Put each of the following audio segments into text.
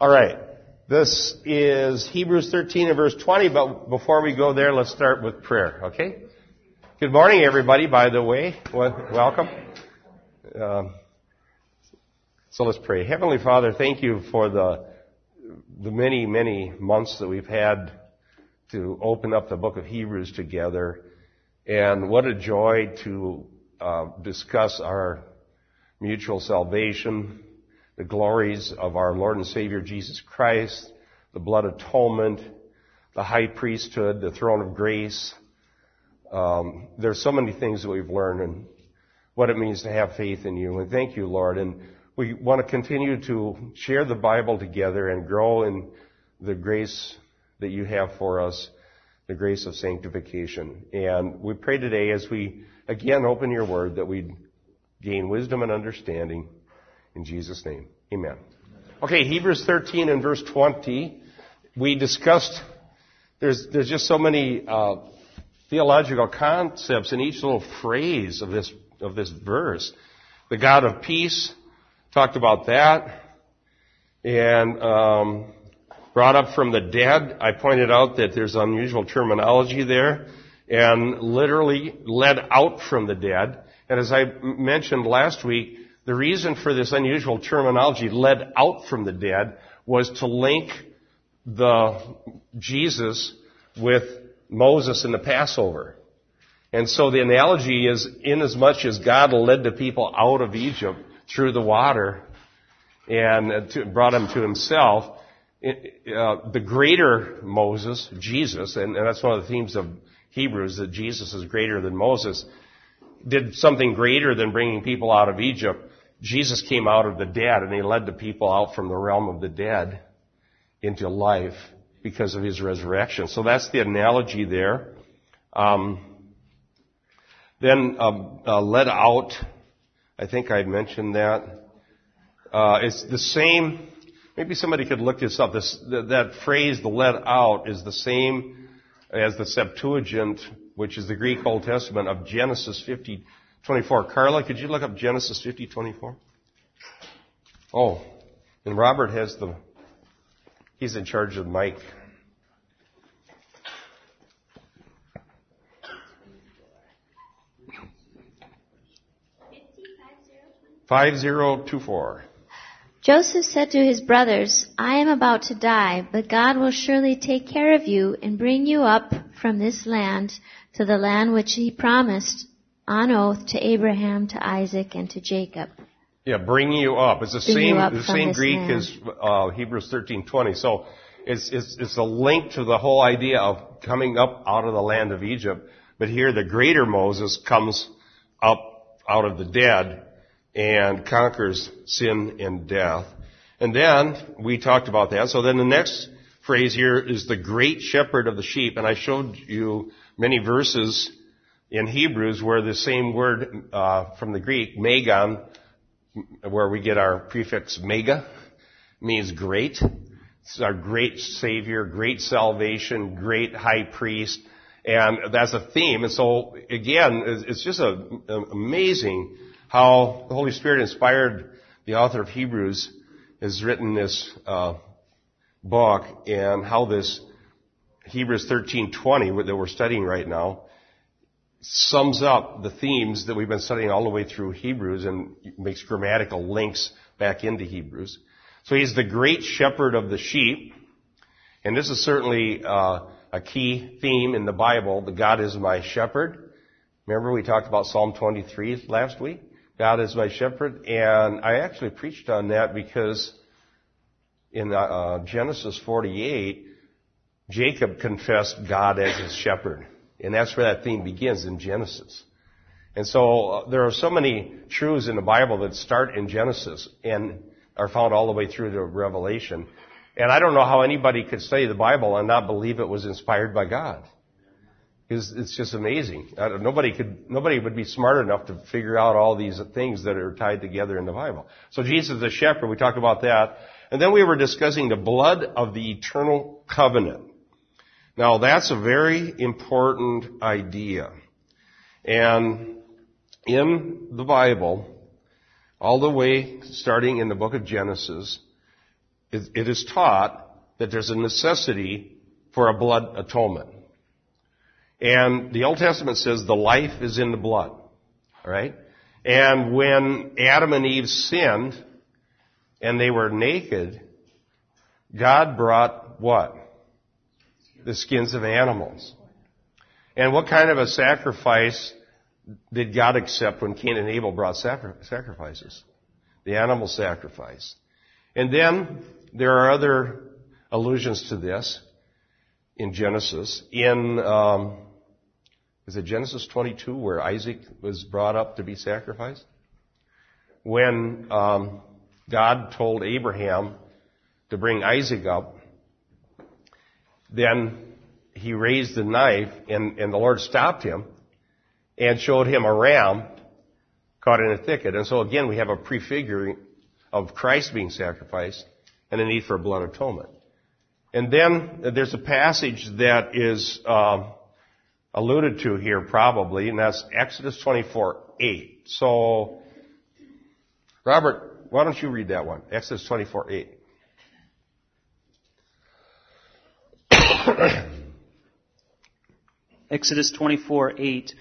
All right. This is Hebrews 13 and verse 20, but before we go there, let's start with prayer, okay? Good morning, everybody, by the way. Welcome. Um, so let's pray. Heavenly Father, thank you for the, the many, many months that we've had to open up the book of Hebrews together. And what a joy to uh, discuss our mutual salvation, the glories of our Lord and Savior Jesus Christ, the blood atonement, the high priesthood, the throne of grace. Um, there's so many things that we've learned and what it means to have faith in you. And thank you, Lord. And we want to continue to share the Bible together and grow in the grace that you have for us, the grace of sanctification. And we pray today as we again open your word that we gain wisdom and understanding in Jesus' name. Amen. Okay, Hebrews 13 and verse 20. We discussed, there's, there's just so many, uh, theological concepts in each little phrase of this, of this verse. The God of peace, talked about that. And, um, brought up from the dead. I pointed out that there's unusual terminology there and literally led out from the dead. And as I mentioned last week, the reason for this unusual terminology, led out from the dead, was to link the Jesus with Moses in the Passover. And so the analogy is, in as God led the people out of Egypt through the water and brought them to himself, it, uh, the greater Moses, Jesus, and, and that's one of the themes of Hebrews, that Jesus is greater than Moses, did something greater than bringing people out of Egypt. Jesus came out of the dead and he led the people out from the realm of the dead into life because of his resurrection. So that's the analogy there. Um, then um, uh, led out, I think I mentioned that. Uh, it's the same. Maybe somebody could look this up. This, that phrase, the led out, is the same as the Septuagint which is the Greek Old Testament of Genesis 50, 24. Carla, could you look up Genesis 50, 24? Oh, and Robert has the, he's in charge of mic. Five zero two four. Joseph said to his brothers, I am about to die, but God will surely take care of you and bring you up from this land to the land which he promised on oath to Abraham, to Isaac, and to Jacob. Yeah, bring you up. It's the same, the same Greek land. as uh, Hebrews 13:20. So it's, it's, it's a link to the whole idea of coming up out of the land of Egypt. But here the greater Moses comes up out of the dead and conquers sin and death. And then we talked about that. So then the next phrase here is the great shepherd of the sheep. And I showed you many verses in Hebrews where the same word uh, from the Greek, megon, where we get our prefix mega, means great. It's our great Savior, great salvation, great high priest, and that's a theme. And so again, it's just a, amazing how the Holy Spirit inspired the author of Hebrews has written this uh, book and how this Hebrews 13:20 that we're studying right now sums up the themes that we've been studying all the way through Hebrews and makes grammatical links back into Hebrews. So he's the great shepherd of the sheep, and this is certainly uh, a key theme in the Bible. The God is my shepherd. Remember we talked about Psalm 23 last week. God is my shepherd, and I actually preached on that because in uh, Genesis 48 Jacob confessed God as his shepherd. And that's where that theme begins in Genesis. And so uh, there are so many truths in the Bible that start in Genesis and are found all the way through to Revelation. And I don't know how anybody could study the Bible and not believe it was inspired by God. Because it's just amazing. Nobody could, nobody would be smart enough to figure out all these things that are tied together in the Bible. So Jesus the shepherd, we talked about that. And then we were discussing the blood of the eternal covenant. Now that's a very important idea. And in the Bible, all the way starting in the book of Genesis, it, is taught that there's a necessity for a blood atonement. And the Old Testament says the life is in the blood. Alright? And when Adam and Eve sinned and they were naked, God brought what? The skins of animals. And what kind of a sacrifice did God accept when Cain and Abel brought sacrifices? The animal sacrifice. And then there are other allusions to this in Genesis. In um, is it Genesis 22 where Isaac was brought up to be sacrificed? When um, God told Abraham to bring Isaac up, then he raised the knife and, and the Lord stopped him and showed him a ram caught in a thicket. And so again, we have a prefiguring of Christ being sacrificed and a need for a blood atonement. And then there's a passage that is uh, alluded to here probably, and that's Exodus 24, 8. So, Robert, why don't you read that one? Exodus 24, 8. Exodus 24, 8.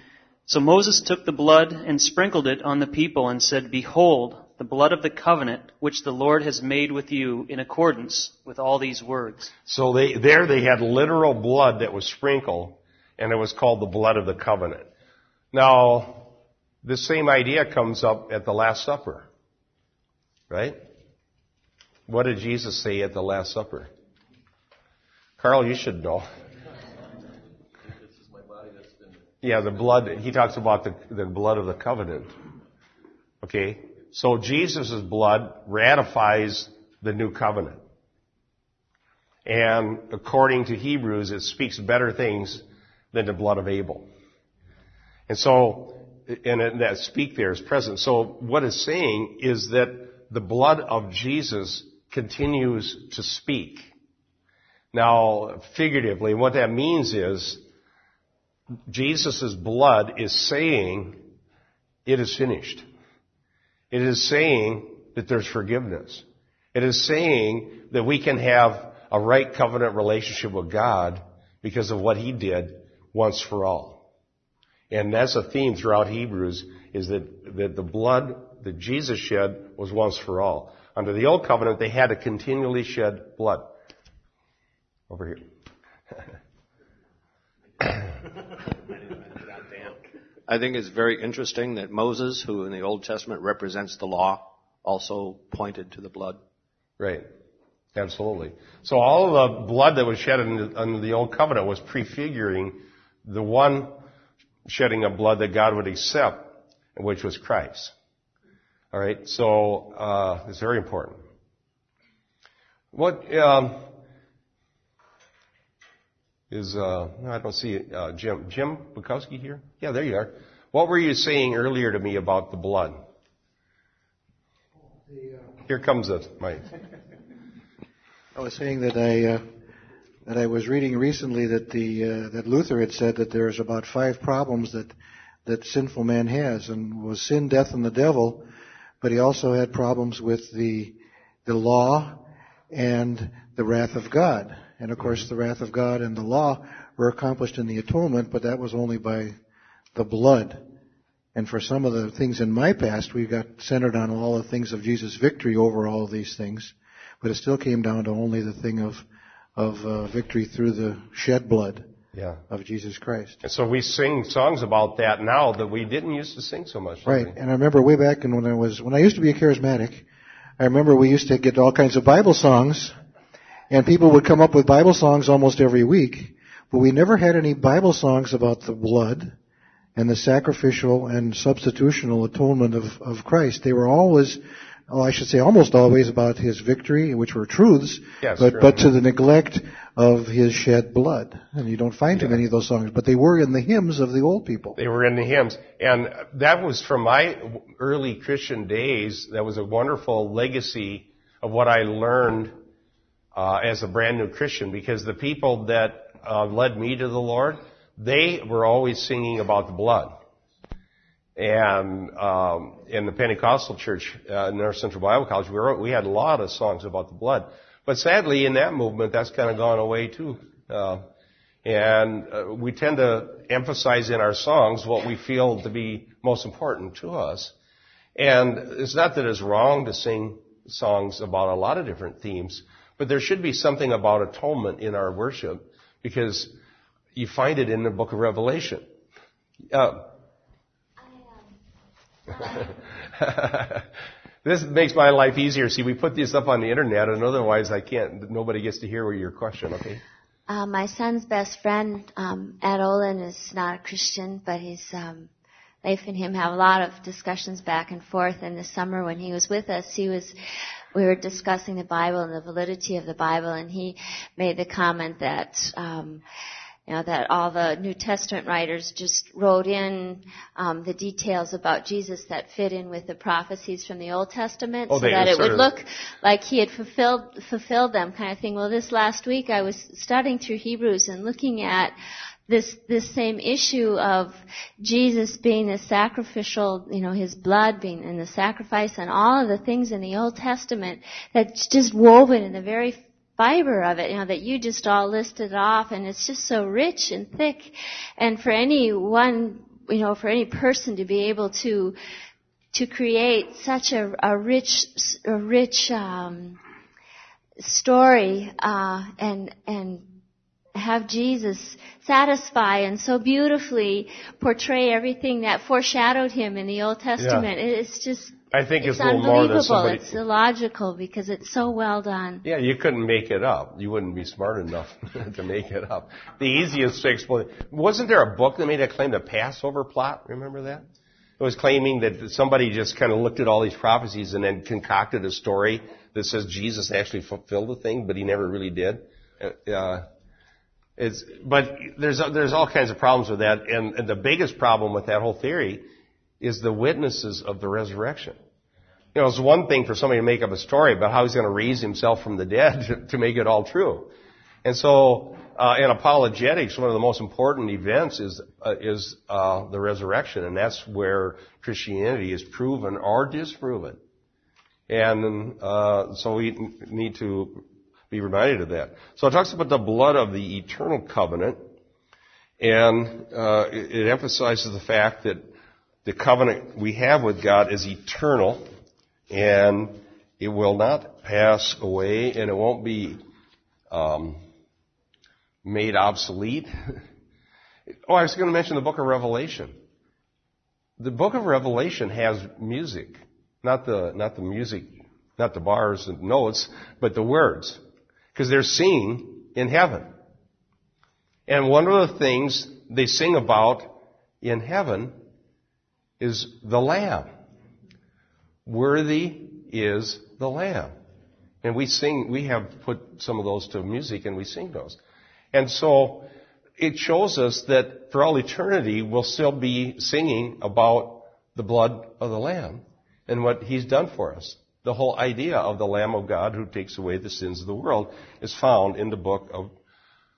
So Moses took the blood and sprinkled it on the people and said, Behold, the blood of the covenant which the Lord has made with you in accordance with all these words. So they, there they had literal blood that was sprinkled and it was called the blood of the covenant. Now, the same idea comes up at the Last Supper. Right? What did Jesus say at the Last Supper? Carl, you should know. Yeah, the blood, he talks about the, the blood of the covenant. Okay? So Jesus' blood ratifies the new covenant. And according to Hebrews, it speaks better things than the blood of Abel. And so, and that speak there is present. So what it's saying is that the blood of Jesus continues to speak. Now, figuratively, what that means is Jesus' blood is saying it is finished. It is saying that there's forgiveness. It is saying that we can have a right covenant relationship with God because of what He did once for all. And that's a theme throughout Hebrews is that, that the blood that Jesus shed was once for all. Under the old covenant, they had to continually shed blood. Over here. I think it's very interesting that Moses, who in the Old Testament represents the law, also pointed to the blood. Right. Absolutely. So all of the blood that was shed under the Old Covenant was prefiguring the one shedding of blood that God would accept, which was Christ. All right. So uh, it's very important. What um, is uh, I don't see uh, Jim Jim Bukowski here. Yeah, there you are. What were you saying earlier to me about the blood? Here comes the mic. I was saying that I uh, that I was reading recently that the uh, that Luther had said that there's about five problems that that sinful man has, and was sin, death, and the devil. But he also had problems with the the law and the wrath of God. And of course, the wrath of God and the law were accomplished in the atonement, but that was only by the blood. And for some of the things in my past, we got centered on all the things of Jesus' victory over all of these things, but it still came down to only the thing of of uh, victory through the shed blood yeah. of Jesus Christ. And so we sing songs about that now that we didn't used to sing so much. Right. And I remember way back when I was when I used to be a charismatic, I remember we used to get all kinds of Bible songs, and people would come up with Bible songs almost every week, but we never had any Bible songs about the blood and the sacrificial and substitutional atonement of, of Christ. They were always oh, I should say almost always about his victory, which were truths, yes, but, but to the neglect of his shed blood. And you don't find too many of those songs, but they were in the hymns of the old people. They were in the hymns. And that was from my early Christian days. That was a wonderful legacy of what I learned uh, as a brand new Christian because the people that uh, led me to the Lord, they were always singing about the blood. And um, in the Pentecostal church uh, in North Central Bible College, we, wrote, we had a lot of songs about the blood. But sadly, in that movement, that's kind of gone away too. Uh, and uh, we tend to emphasize in our songs what we feel to be most important to us. And it's not that it's wrong to sing songs about a lot of different themes, but there should be something about atonement in our worship because you find it in the book of Revelation. Uh, this makes my life easier. See, we put this up on the internet, and otherwise I can't. Nobody gets to hear your question. Okay. Uh, my son's best friend, um, Ed Olin, is not a Christian, but he's um, Leif and him have a lot of discussions back and forth. And this summer, when he was with us, he was we were discussing the Bible and the validity of the Bible, and he made the comment that. Um, you know, that all the New Testament writers just wrote in um, the details about Jesus that fit in with the prophecies from the Old Testament, oh, so that it would look like he had fulfilled fulfilled them, kind of thing. Well, this last week I was studying through Hebrews and looking at this this same issue of Jesus being the sacrificial, you know, his blood being in the sacrifice and all of the things in the Old Testament that's just woven in the very fiber of it, you know, that you just all listed off and it's just so rich and thick. And for any one, you know, for any person to be able to, to create such a, a rich, a rich, um, story, uh, and, and have Jesus satisfy and so beautifully portray everything that foreshadowed him in the Old Testament. Yeah. It's just I think it's, it's, a little more than unbelievable. somebody. It's illogical because it's so well done. Yeah, you couldn't make it up. You wouldn't be smart enough to make it up. The easiest to explain. Wasn't there a book that made a claim, the Passover plot? Remember that? It was claiming that somebody just kind of looked at all these prophecies and then concocted a story that says Jesus actually fulfilled the thing, but he never really did. Uh, it's, but there's there's all kinds of problems with that, and, and the biggest problem with that whole theory is the witnesses of the resurrection. You know, it's one thing for somebody to make up a story about how he's going to raise himself from the dead to, to make it all true. And so, uh, in apologetics, one of the most important events is uh, is uh, the resurrection, and that's where Christianity is proven or disproven. And uh, so we need to be reminded of that. So it talks about the blood of the eternal covenant, and uh, it, emphasizes the fact that the covenant we have with God is eternal and it will not pass away and it won't be um, made obsolete. oh, I was going to mention the book of Revelation. The book of Revelation has music, not the not the music, not the bars and notes, but the words, because they're singing in heaven. And one of the things they sing about in heaven is the Lamb. Worthy is the Lamb. And we sing, we have put some of those to music and we sing those. And so it shows us that for all eternity we'll still be singing about the blood of the Lamb and what He's done for us. The whole idea of the Lamb of God who takes away the sins of the world is found in the book of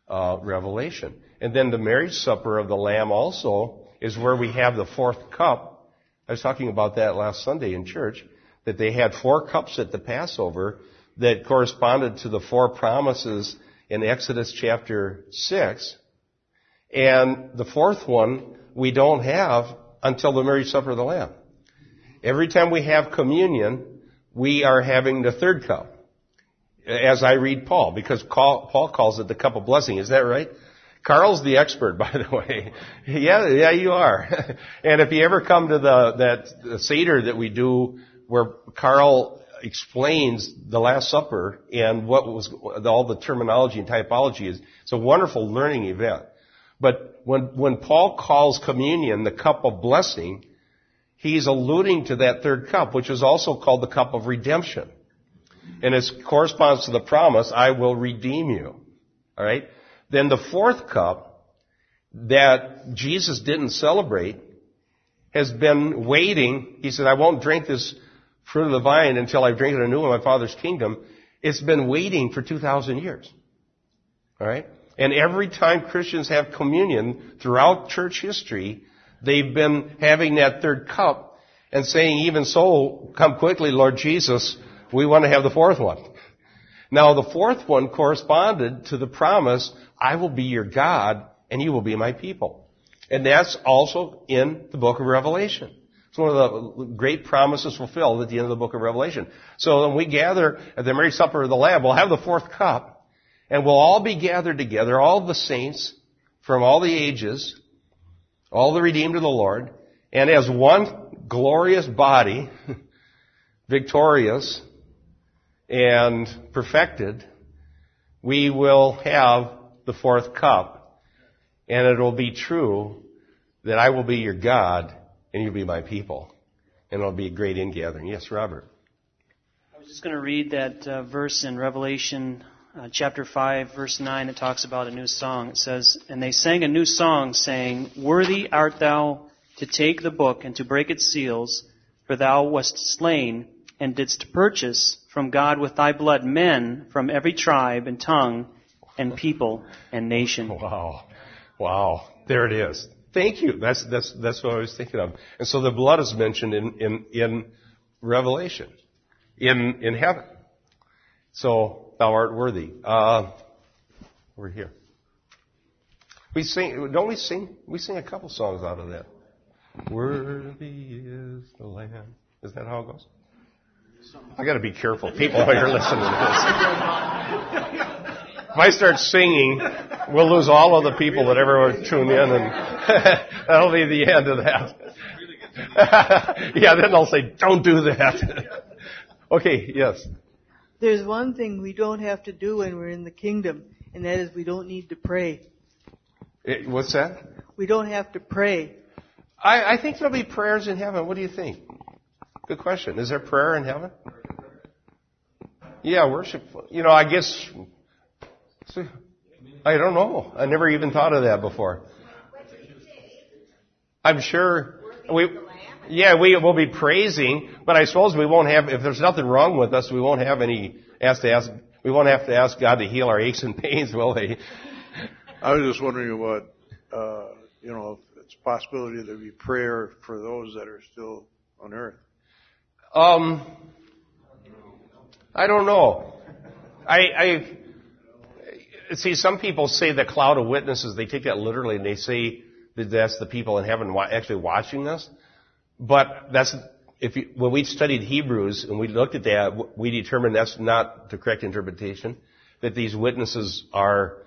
uh, Revelation. And then the marriage supper of the Lamb also is where we have the fourth cup I was talking about that last Sunday in church, that they had four cups at the Passover that corresponded to the four promises in Exodus chapter 6. And the fourth one we don't have until the marriage supper of the Lamb. Every time we have communion, we are having the third cup. As I read Paul, because Paul calls it the cup of blessing. Is that right? Carl's the expert, by the way. yeah, yeah, you are. and if you ever come to the that the seder that we do, where Carl explains the Last Supper and what was all the terminology and typology is, it's a wonderful learning event. But when when Paul calls communion the cup of blessing, he's alluding to that third cup, which is also called the cup of redemption, and it corresponds to the promise, "I will redeem you." All right. Then the fourth cup that Jesus didn't celebrate has been waiting. He said, I won't drink this fruit of the vine until I drink it anew in my Father's kingdom. It's been waiting for 2,000 years. Alright? And every time Christians have communion throughout church history, they've been having that third cup and saying, even so, come quickly, Lord Jesus, we want to have the fourth one. Now the fourth one corresponded to the promise, I will be your God and you will be my people. And that's also in the book of Revelation. It's one of the great promises fulfilled at the end of the book of Revelation. So when we gather at the marriage supper of the Lamb, we'll have the fourth cup, and we'll all be gathered together, all the saints from all the ages, all the redeemed of the Lord, and as one glorious body, victorious and perfected, we will have the fourth cup, and it will be true that I will be your God and you'll be my people. And it'll be a great ingathering. Yes, Robert. I was just going to read that uh, verse in Revelation uh, chapter 5, verse 9, it talks about a new song. It says, And they sang a new song, saying, Worthy art thou to take the book and to break its seals, for thou wast slain and didst purchase from God with thy blood men from every tribe and tongue and people and nation. Wow. Wow. There it is. Thank you. That's, that's, that's what I was thinking of. And so the blood is mentioned in, in, in Revelation, in, in heaven. So thou art worthy. Uh, we're here. We sing, don't we sing? We sing a couple songs out of that. Worthy is the Lamb. Is that how it goes? I gotta be careful. People are listening to this. If I start singing, we'll lose all of the people that ever tune in, and that'll be the end of that. yeah, then they'll say, "Don't do that." okay, yes. There's one thing we don't have to do when we're in the kingdom, and that is we don't need to pray. It, what's that? We don't have to pray. I, I think there'll be prayers in heaven. What do you think? Good question. Is there prayer in heaven? Yeah, worship. You know, I guess I don't know. I never even thought of that before. I'm sure we, yeah, we will be praising, but I suppose we won't have, if there's nothing wrong with us, we won't have any, ask to ask, we won't have to ask God to heal our aches and pains, will they? I was just wondering what, uh, you know, if it's a possibility there be prayer for those that are still on earth. Um, I don't know. I, I, see, some people say the cloud of witnesses, they take that literally and they say that that's the people in heaven actually watching us. But that's, if you, when we studied Hebrews and we looked at that, we determined that's not the correct interpretation. That these witnesses are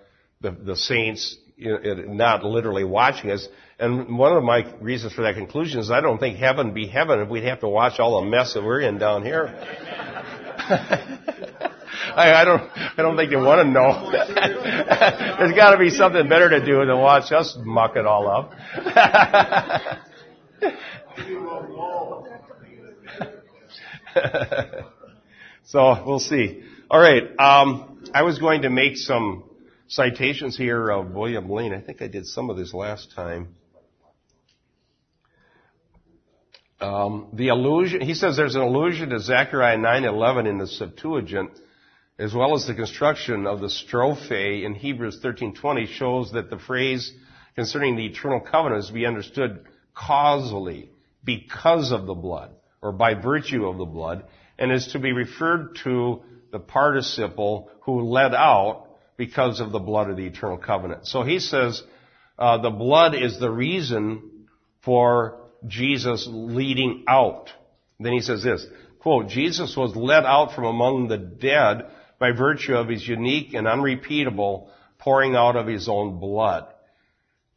the, the saints, you know, not literally watching us. And one of my reasons for that conclusion is I don't think heaven be heaven if we'd have to watch all the mess that we're in down here. I, I don't, I don't think they want to know. There's got to be something better to do than watch us muck it all up. so we'll see. All right. Um, I was going to make some citations here of William Lane. I think I did some of this last time. Um, the allusion, he says there's an allusion to Zechariah 9:11 in the Septuagint as well as the construction of the strophe in Hebrews 13:20 shows that the phrase concerning the eternal covenant is to be understood causally because of the blood or by virtue of the blood and is to be referred to the participle who led out because of the blood of the eternal covenant. So he says uh, the blood is the reason for Jesus leading out. Then he says this, quote, Jesus was led out from among the dead by virtue of his unique and unrepeatable pouring out of his own blood.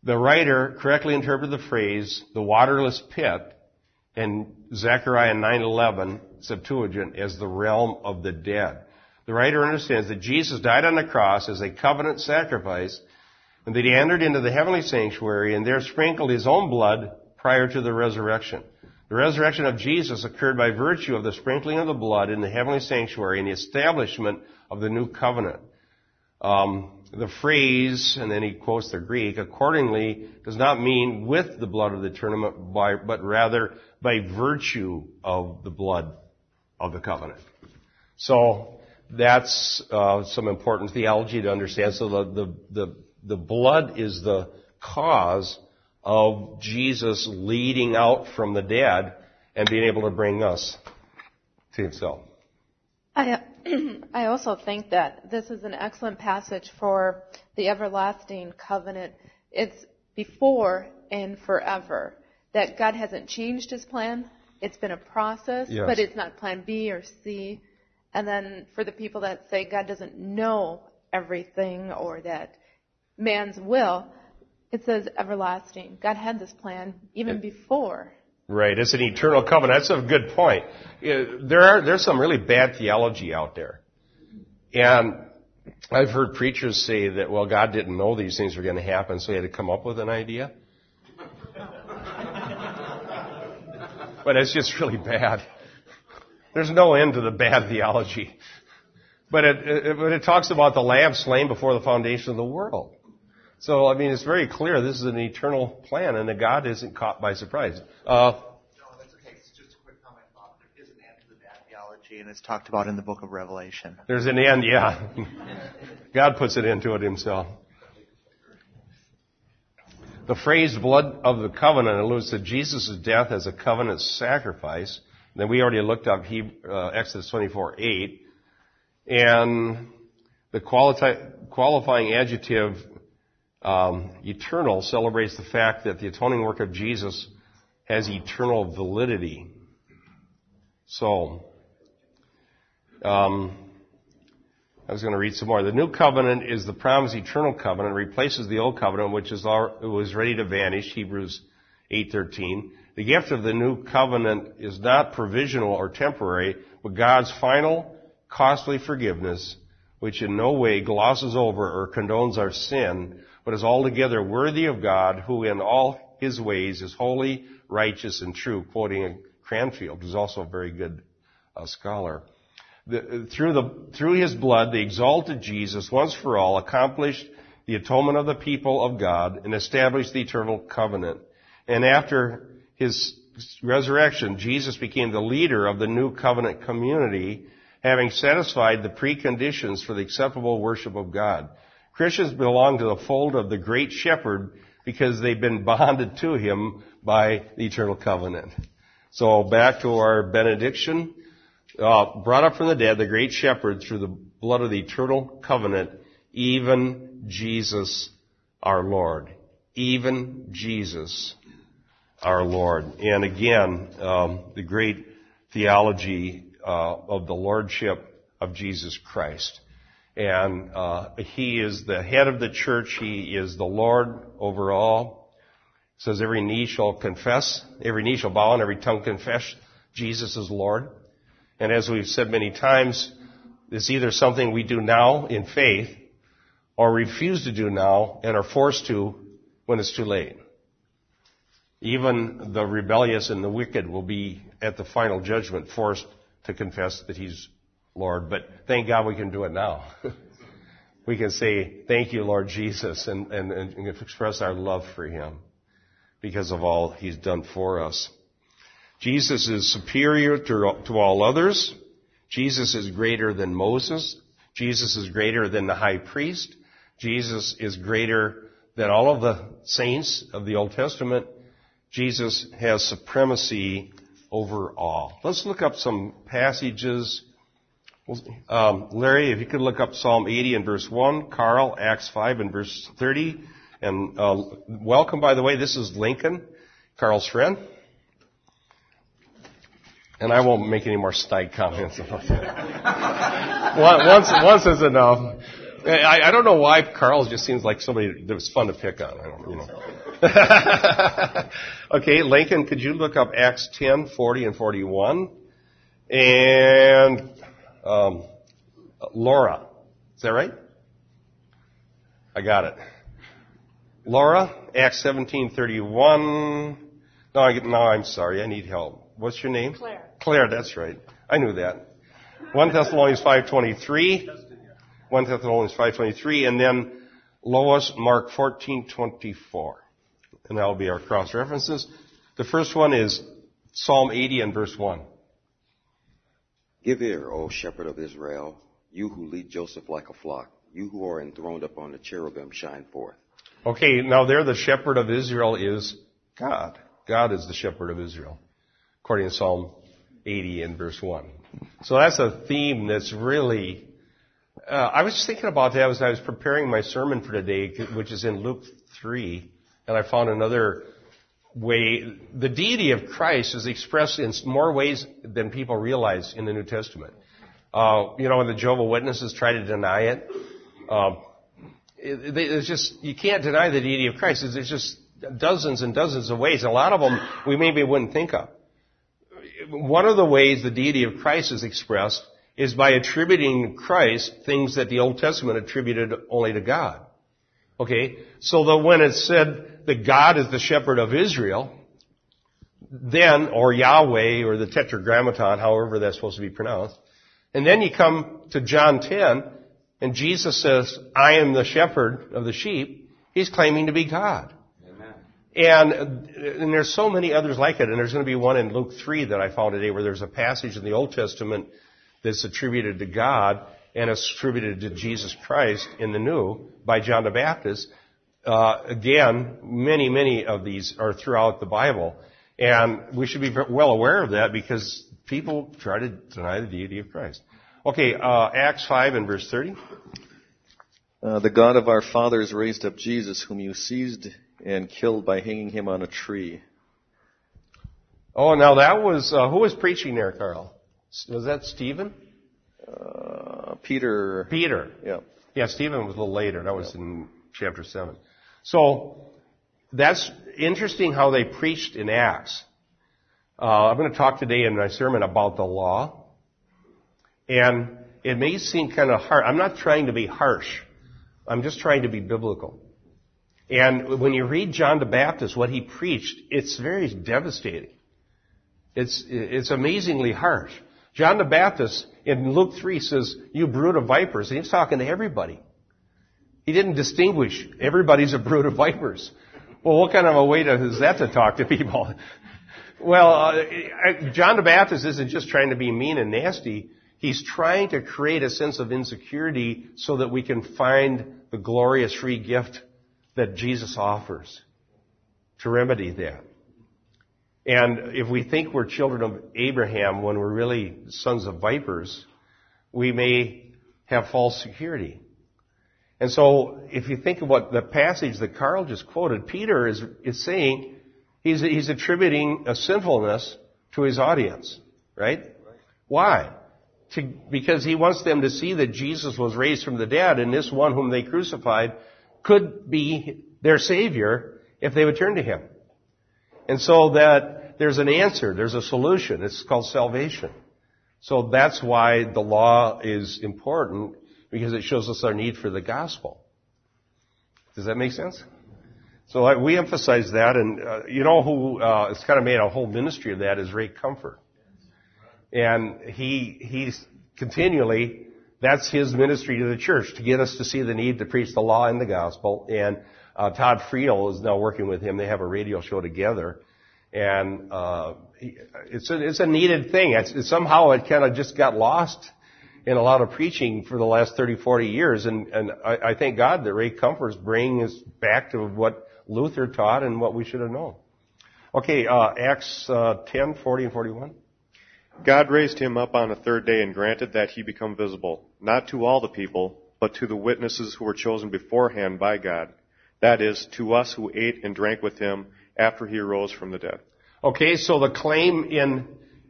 The writer correctly interpreted the phrase, the waterless pit, in Zechariah 9:11 Septuagint as the realm of the dead. The writer understands that Jesus died on the cross as a covenant sacrifice and that he entered into the heavenly sanctuary and there sprinkled his own blood prior to the resurrection. The resurrection of Jesus occurred by virtue of the sprinkling of the blood in the heavenly sanctuary and the establishment of the new covenant. Um, the phrase, and then he quotes the Greek, accordingly does not mean with the blood of the tournament, but rather by virtue of the blood of the covenant. So that's uh, some important theology to understand. So the, the, the, the blood is the cause of Jesus leading out from the dead and being able to bring us to himself. I, I also think that this is an excellent passage for the everlasting covenant. It's before and forever. That God hasn't changed his plan. It's been a process, Yes. but it's not plan B or C. And then for the people that say God doesn't know everything or that man's will, it says everlasting. God had this plan even before. Right, it's an eternal covenant. That's a good point. There are there's some really bad theology out there, and I've heard preachers say that well, God didn't know these things were going to happen, so He had to come up with an idea. but it's just really bad. There's no end to the bad theology. But it, it, but it talks about the lamb slain before the foundation of the world. So, I mean, it's very clear this is an eternal plan and that God isn't caught by surprise. Uh, No, that's okay. It's just a quick comment about there is an end to the bad theology, and it's talked about in the book of Revelation. there's an end, yeah. God puts it into it himself. The phrase blood of the covenant alludes to Jesus' death as a covenant sacrifice. Then we already looked up Heb- uh, Exodus 24, 8. And the qualifying adjective um, eternal celebrates the fact that the atoning work of Jesus has eternal validity. So, um, I was going to read some more. The new covenant is the promised eternal covenant, replaces the old covenant, which is was ready to vanish. Hebrews 8:13. The gift of the new covenant is not provisional or temporary, but God's final, costly forgiveness, which in no way glosses over or condones our sin, but is altogether worthy of God, who in all his ways is holy, righteous, and true. Quoting Cranfield, who's also a very good uh, scholar. The, through, the, through his blood, the exalted Jesus once for all accomplished the atonement of the people of God and established the eternal covenant. And after his resurrection, Jesus became the leader of the new covenant community, having satisfied the preconditions for the acceptable worship of God. Christians belong to the fold of the great shepherd because they've been bonded to him by the eternal covenant. So back to our benediction uh, brought up from the dead, the great shepherd, through the blood of the eternal covenant, even Jesus our Lord. Even Jesus our Lord. And again, um, the great theology uh, of the lordship of Jesus Christ. And uh, He is the head of the church. He is the Lord over all. It says every knee shall confess, every knee shall bow, and every tongue confess Jesus is Lord. And as we've said many times, it's either something we do now in faith or refuse to do now and are forced to when it's too late. Even the rebellious and the wicked will be at the final judgment forced to confess that He's Lord. But thank God we can do it now. we can say, thank you, Lord Jesus, and, and, and express our love for Him because of all He's done for us. Jesus is superior to, to all others. Jesus is greater than Moses. Jesus is greater than the high priest. Jesus is greater than all of the saints of the Old Testament. Jesus has supremacy over all. Let's look up some passages. Um, Larry, if you could look up Psalm 80 and verse 1, Carl, Acts 5 and verse 30. And uh, welcome, by the way, this is Lincoln, Carl's friend. And I won't make any more snide comments about that. once, once is enough. I, I don't know why Carl just seems like somebody that was fun to pick on. I don't, you know. okay, Lincoln, could you look up Acts 10, 40 and 41? And um, Laura, is that right? I got it. Laura, Acts 17, 31. No, I, no, I'm sorry. I need help. What's your name? Claire. Claire, that's right. I knew that. 1 Thessalonians 5.23. 1 Thessalonians 5.23. And then Lois, Mark 14.24. And that'll be our cross references. The first one is Psalm 80 and verse 1. Give ear, O shepherd of Israel, you who lead Joseph like a flock, you who are enthroned upon the cherubim, shine forth. Okay, now there the shepherd of Israel is God. God is the shepherd of Israel, according to Psalm 80 and verse 1. So that's a theme that's really. Uh, I was thinking about that as I was preparing my sermon for today, which is in Luke 3, and I found another way. The deity of Christ is expressed in more ways than people realize in the New Testament. Uh, you know, when the Jehovah Witnesses try to deny it, uh, it, it's just you can't deny the deity of Christ. There's just dozens and dozens of ways. A lot of them we maybe wouldn't think of. One of the ways the deity of Christ is expressed is by attributing Christ things that the Old Testament attributed only to God. Okay, so that when it said that God is the shepherd of Israel, then, or Yahweh, or the Tetragrammaton, however that's supposed to be pronounced, and then you come to John 10, and Jesus says, I am the shepherd of the sheep, he's claiming to be God. And, and there's so many others like it, and there's going to be one in Luke 3 that I found today where there's a passage in the Old Testament that's attributed to God and attributed to Jesus Christ in the New by John the Baptist. Uh, again, many, many of these are throughout the Bible. And we should be well aware of that because people try to deny the deity of Christ. Okay, uh, Acts 5 and verse 30. Uh, the God of our fathers raised up Jesus, whom you seized and killed by hanging him on a tree. Oh, now that was, uh, who was preaching there, Carl? Was that Stephen? Uh, Peter. Peter. Yeah. Yeah, Stephen was a little later. That was yeah. in chapter 7. So, that's interesting how they preached in Acts. Uh, I'm going to talk today in my sermon about the law. And it may seem kind of hard. I'm not trying to be harsh. I'm just trying to be biblical. And when you read John the Baptist, what he preached, it's very devastating. It's, it's amazingly harsh. John the Baptist in Luke 3 says, you brood of vipers. And he's talking to everybody. He didn't distinguish. Everybody's a brood of vipers. Well, what kind of a way to, is that to talk to people? well, uh, John the Baptist isn't just trying to be mean and nasty. He's trying to create a sense of insecurity so that we can find the glorious free gift that Jesus offers to remedy that. And if we think we're children of Abraham when we're really sons of vipers, we may have false security. And so, if you think of what the passage that Carl just quoted, Peter is, is saying he's, he's attributing a sinfulness to his audience, right? Why? To, because he wants them to see that Jesus was raised from the dead and this one whom they crucified could be their Savior if they would turn to Him. And so that there's an answer, there's a solution. It's called salvation. So that's why the law is important because it shows us our need for the gospel. Does that make sense? So I, we emphasize that, and uh, you know who uh, has kind of made a whole ministry of that is Ray Comfort, and he he's continually that's his ministry to the church, to get us to see the need to preach the law and the gospel. And uh, Todd Friel is now working with him. They have a radio show together. And uh, it's, a, it's a needed thing. It's, somehow it kind of just got lost in a lot of preaching for the last 30, 40 years. And, and I, I thank God that Ray Comfort's bringing us back to what Luther taught and what we should have known. Okay, uh, Acts uh, 10, 40 and 41. God raised him up on a third day and granted that he become visible, not to all the people, but to the witnesses who were chosen beforehand by God. That is, to us who ate and drank with him after he arose from the dead. Okay, so the claim in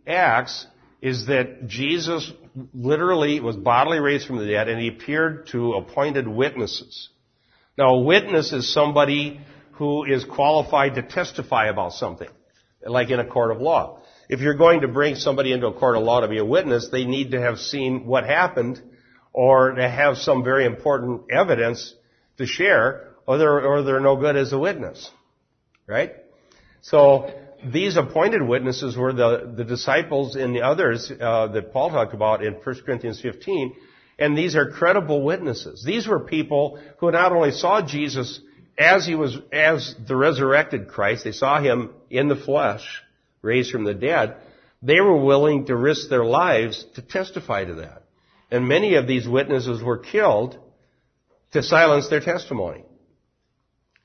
Acts is that Jesus literally was bodily raised from the dead and he appeared to appointed witnesses. Now, a witness is somebody who is qualified to testify about something, like in a court of law if you're going to bring somebody into a court of law to be a witness, they need to have seen what happened or to have some very important evidence to share or they're, or they're no good as a witness. Right? So these appointed witnesses were the, the disciples and the others uh, that Paul talked about in 1 Corinthians 15. And these are credible witnesses. These were people who not only saw Jesus as he was, as the resurrected Christ, they saw him in the flesh, raised from the dead, they were willing to risk their lives to testify to that. And many of these witnesses were killed to silence their testimony.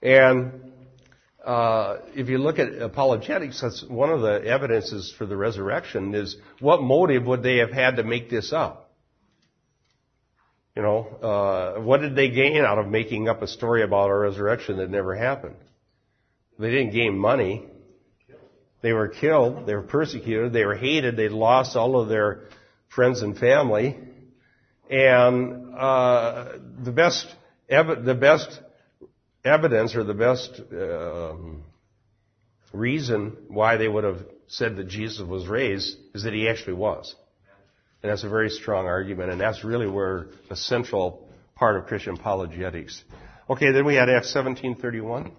And uh, if you look at apologetics, that's one of the evidences for the resurrection is what motive would they have had to make this up? You know, uh, what did they gain out of making up a story about a resurrection that never happened? They didn't gain money. They were killed. They were persecuted. They were hated. They lost all of their friends and family. And uh, the best the best evidence or the best um, reason why they would have said that Jesus was raised is that he actually was. And that's a very strong argument, and that's really where the central part of Christian apologetics. Okay, then we had Acts 17:31.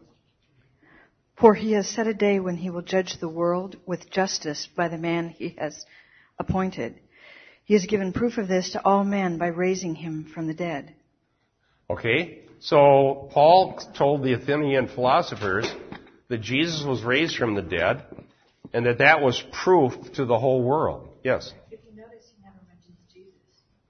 For he has set a day when he will judge the world with justice by the man he has appointed. He has given proof of this to all men by raising him from the dead. Okay, so Paul told the Athenian philosophers that Jesus was raised from the dead, and that that was proof to the whole world. Yes. If you notice, he never mentions Jesus.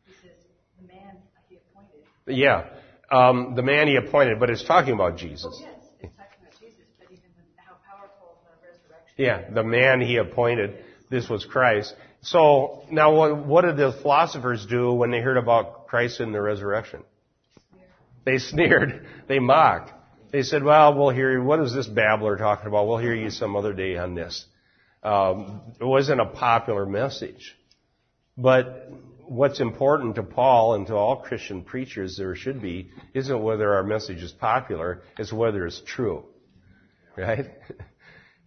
He says the man he appointed. Yeah, um, the man he appointed, but it's talking about Jesus. Oh, yes, it's talking about Jesus, but even how powerful the resurrection. Yeah, the man he appointed. This was Christ. So now, what, what did the philosophers do when they heard about Christ in the resurrection? They sneered. They mocked. They said, well, we'll hear you. What is this babbler talking about? We'll hear you some other day on this. Um, it wasn't a popular message. But what's important to Paul and to all Christian preachers there should be isn't whether our message is popular, it's whether it's true. Right?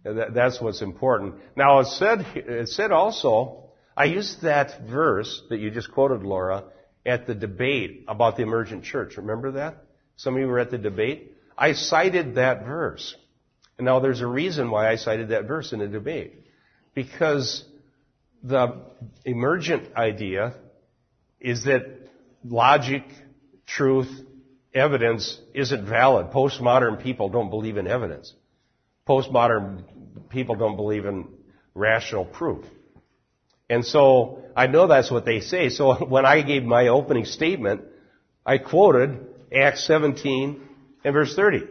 That's what's important. Now it said, it said also, I used that verse that you just quoted, Laura, at the debate about the emergent church. Remember that? Some of you were at the debate. I cited that verse. And now there's a reason why I cited that verse in the debate. Because the emergent idea is that logic, truth, evidence isn't valid. Postmodern people don't believe in evidence. Postmodern people don't believe in rational proof. And so I know that's what they say. So when I gave my opening statement, I quoted Acts 17 and verse 30.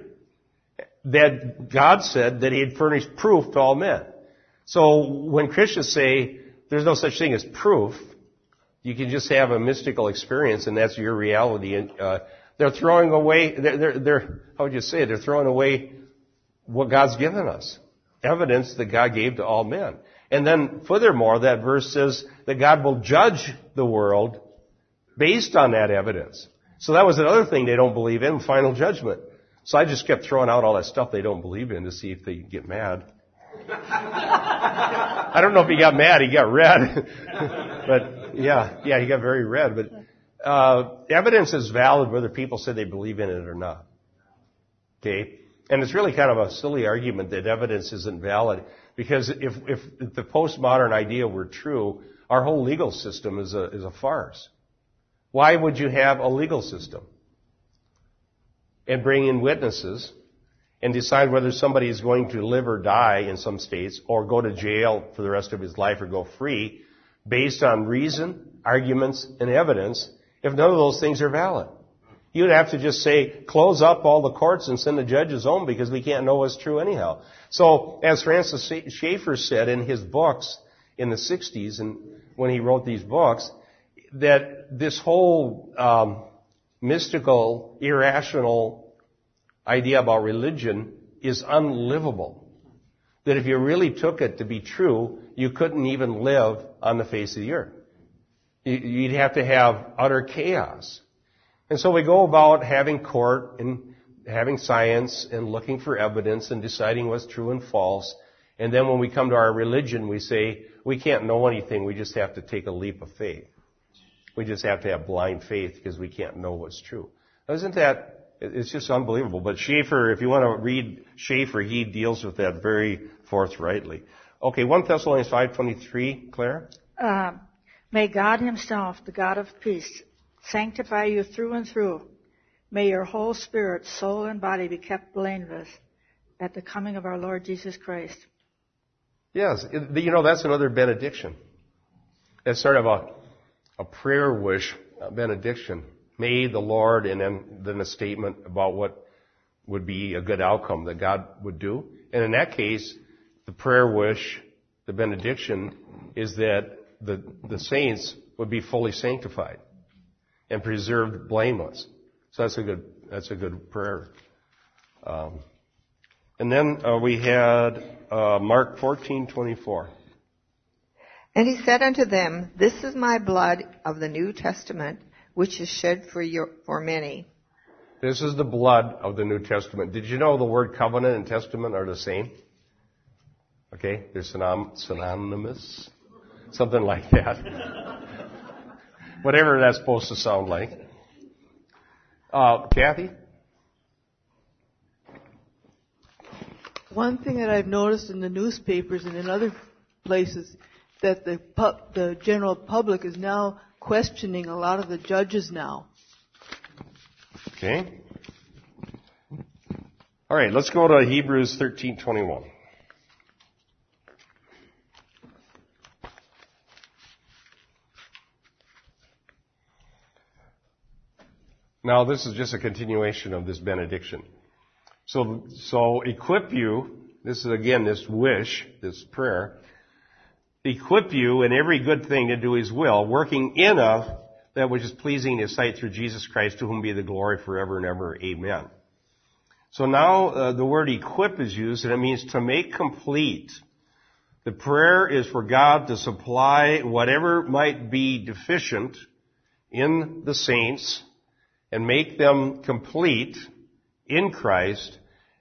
That God said that He had furnished proof to all men. So when Christians say there's no such thing as proof, you can just have a mystical experience and that's your reality. And uh, they're throwing away, they're, they're, they're, how would you say? They're throwing away what God's given us. Evidence that God gave to all men. And then furthermore, that verse says that God will judge the world based on that evidence. So that was another thing they don't believe in, final judgment. So I just kept throwing out all that stuff they don't believe in to see if they get mad. I don't know if he got mad, he got red. but yeah, yeah, he got very red. But uh, evidence is valid whether people say they believe in it or not. Okay? And it's really kind of a silly argument that evidence isn't valid because if, if, the postmodern idea were true, our whole legal system is a, is a farce. Why would you have a legal system? And bring in witnesses and decide whether somebody is going to live or die in some states or go to jail for the rest of his life or go free based on reason, arguments, and evidence if none of those things are valid. You'd have to just say, close up all the courts and send the judges home because we can't know what's true anyhow. So, as Francis Schaeffer said in his books in the 60s and when he wrote these books, that this whole um, mystical, irrational idea about religion is unlivable. That if you really took it to be true, you couldn't even live on the face of the earth. You'd have to have utter chaos. And so we go about having court and having science and looking for evidence and deciding what's true and false. And then when we come to our religion, we say, we can't know anything, we just have to take a leap of faith. We just have to have blind faith because we can't know what's true. Isn't that, it's just unbelievable. But Schaeffer, if you want to read Schaeffer, he deals with that very forthrightly. Okay, 1 Thessalonians 5.23, Claire? Uh, may God himself, the God of peace, sanctify you through and through. May your whole spirit, soul, and body be kept blameless at the coming of our Lord Jesus Christ. Yes, you know, that's another benediction. It's sort of a, a prayer wish a benediction. May the Lord, and then, then a statement about what would be a good outcome that God would do. And in that case, the prayer wish, the benediction, is that the, the saints would be fully sanctified and preserved blameless. So that's a good, that's a good prayer. Um, and then uh, we had uh, Mark 14:24. And he said unto them, This is my blood of the New Testament, which is shed for your, for many. This is the blood of the New Testament. Did you know the word covenant and testament are the same? Okay, they're synon- synonymous, something like that. Whatever that's supposed to sound like. Uh, Kathy. One thing that I've noticed in the newspapers and in other places that the pu- the general public is now questioning a lot of the judges now. Okay. All right, let's go to Hebrews 13:21. Now, this is just a continuation of this benediction. So, so equip you, this is again this wish, this prayer, equip you in every good thing to do His will, working in us that which is pleasing in His sight through Jesus Christ, to whom be the glory forever and ever. Amen. So now uh, the word equip is used, and it means to make complete. The prayer is for God to supply whatever might be deficient in the saints and make them complete in Christ.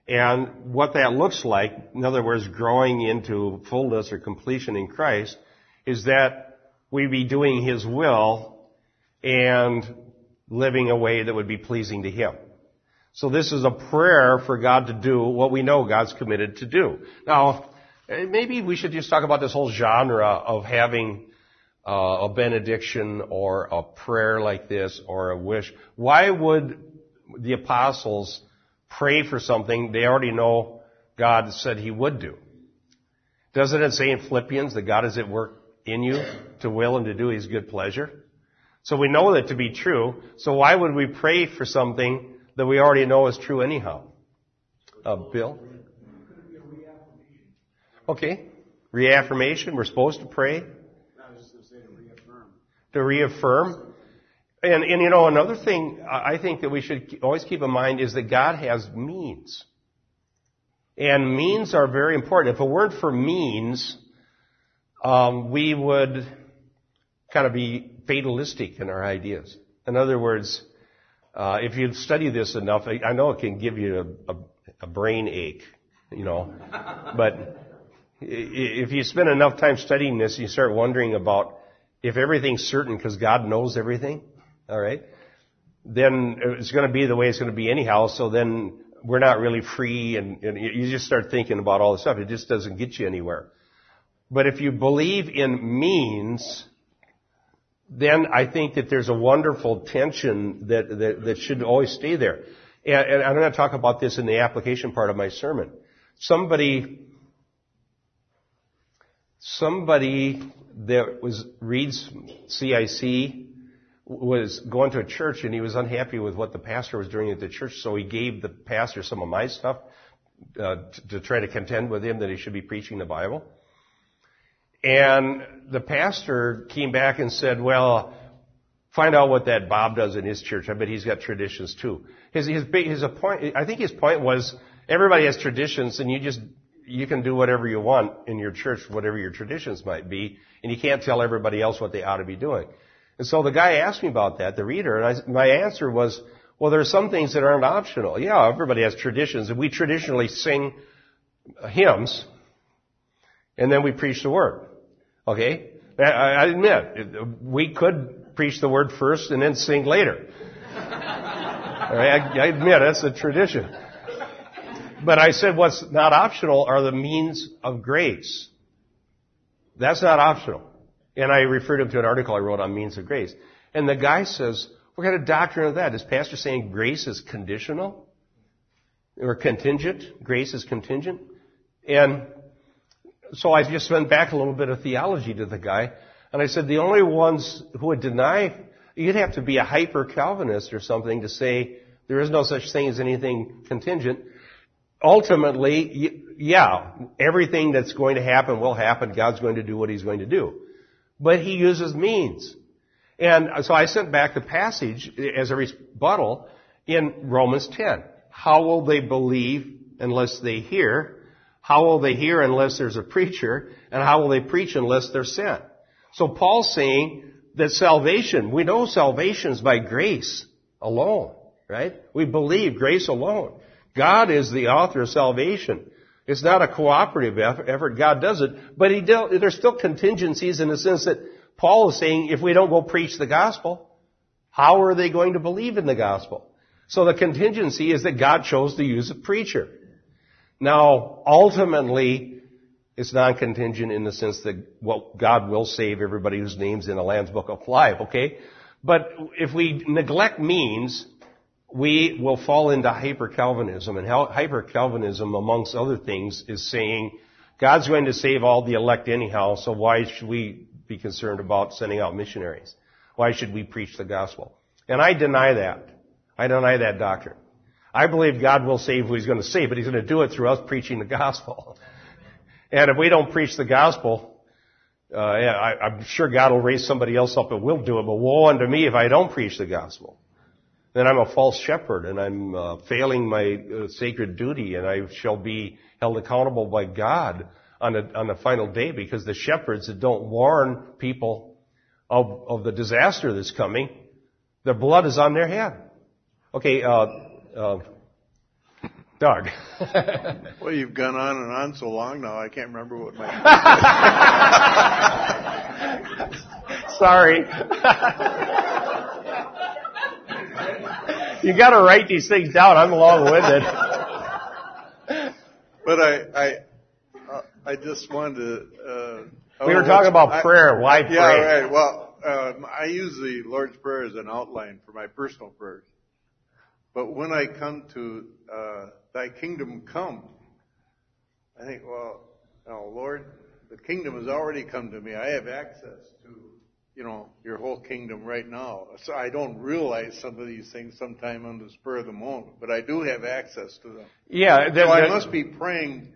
And what that looks like, in other words, growing into fullness or completion in Christ, is that we be doing His will and living a way that would be pleasing to Him. So this is a prayer for God to do what we know God's committed to do. Now, eh, maybe we should just talk about this whole genre of having uh, a benediction or a prayer like this or a wish. Why would the apostles pray for something they already know God said He would do? Doesn't it say in Philippians that God is at work in you to will and to do His good pleasure? So we know that to be true. So why would we pray for something that we already know is true anyhow? Uh, Bill? Okay. Reaffirmation. We're supposed to pray. To reaffirm. And, and you know, another thing I think that we should always keep in mind is that God has means. And means are very important. If it weren't for means, um, we would kind of be fatalistic in our ideas. In other words, uh, if you study this enough, I, I know it can give you a, a, a brain ache, you know, but if you spend enough time studying this, you start wondering about if everything's certain because God knows everything, all right, then it's going to be the way it's going to be anyhow. So then we're not really free, and, and you just start thinking about all this stuff. It just doesn't get you anywhere. But if you believe in means, then I think that there's a wonderful tension that, that, that should always stay there. And, and, I'm going to talk about this in the application part of my sermon. Somebody, somebody that was reads CIC was going to a church and he was unhappy with what the pastor was doing at the church, so he gave the pastor some of my stuff uh, to, to try to contend with him that he should be preaching the Bible. And the pastor came back and said, well, find out what that Bob does in his church. I bet he's got traditions too. His, his, his point, I think his point was everybody has traditions and you just, you can do whatever you want in your church, whatever your traditions might be, and you can't tell everybody else what they ought to be doing. And so the guy asked me about that, the reader, and I, my answer was, well, there are some things that aren't optional. Yeah, everybody has traditions, and we traditionally sing hymns, and then we preach the word. Okay? I admit, we could preach the word first and then sing later. I admit, that's a tradition. But I said what's not optional are the means of grace. That's not optional. And I referred him to an article I wrote on means of grace. And the guy says, what kind of doctrine is that? Is pastor saying grace is conditional? Or contingent? Grace is contingent? And so I just went back a little bit of theology to the guy, and I said the only ones who would deny, you'd have to be a hyper Calvinist or something to say there is no such thing as anything contingent. Ultimately, yeah, everything that's going to happen will happen. God's going to do what He's going to do. But He uses means. And uh, so I sent back the passage as a rebuttal in Romans 10. How will they believe unless they hear? How will they hear unless there's a preacher? And how will they preach unless they're sent? So Paul's saying that salvation, we know salvation is by grace alone, right? We believe grace alone. God is the author of salvation. It's not a cooperative effort. God does it. But he dealt, there's still contingencies in the sense that Paul is saying if we don't go preach the gospel, how are they going to believe in the gospel? So the contingency is that God chose to use a preacher. Now, ultimately, it's non-contingent in the sense that, well, God will save everybody whose name's in the Lamb's Book of Life, okay? But if we neglect means, we will fall into hyper-Calvinism. And hyper-Calvinism, amongst other things, is saying, God's going to save all the elect anyhow, so why should we be concerned about sending out missionaries? Why should we preach the gospel? And I deny that. I deny that doctrine. I believe God will save who He's going to save, but He's going to do it through us preaching the gospel. And if we don't preach the gospel, uh, I, I'm sure God will raise somebody else up and will do it, but woe unto me if I don't preach the gospel. Then I'm a false shepherd and I'm uh, failing my uh, sacred duty and I shall be held accountable by God on the, on the final day because the shepherds that don't warn people of, of the disaster that's coming, their blood is on their head. Okay, uh, uh, Doug. well, you've gone on and on so long now, I can't remember what my. Sorry. you got to write these things down. I'm long-winded. But I, I, uh, I just wanted to. Uh, we were talking about I, prayer. Why pray? Yeah, right. Well, um, I use the Lord's Prayer as an outline for my personal prayers. But when I come to uh, Thy kingdom come, I think, well, oh, Lord, the kingdom has already come to me. I have access to, you know, your whole kingdom right now. So I don't realize some of these things sometime on the spur of the moment, but I do have access to them. Yeah. so I must be praying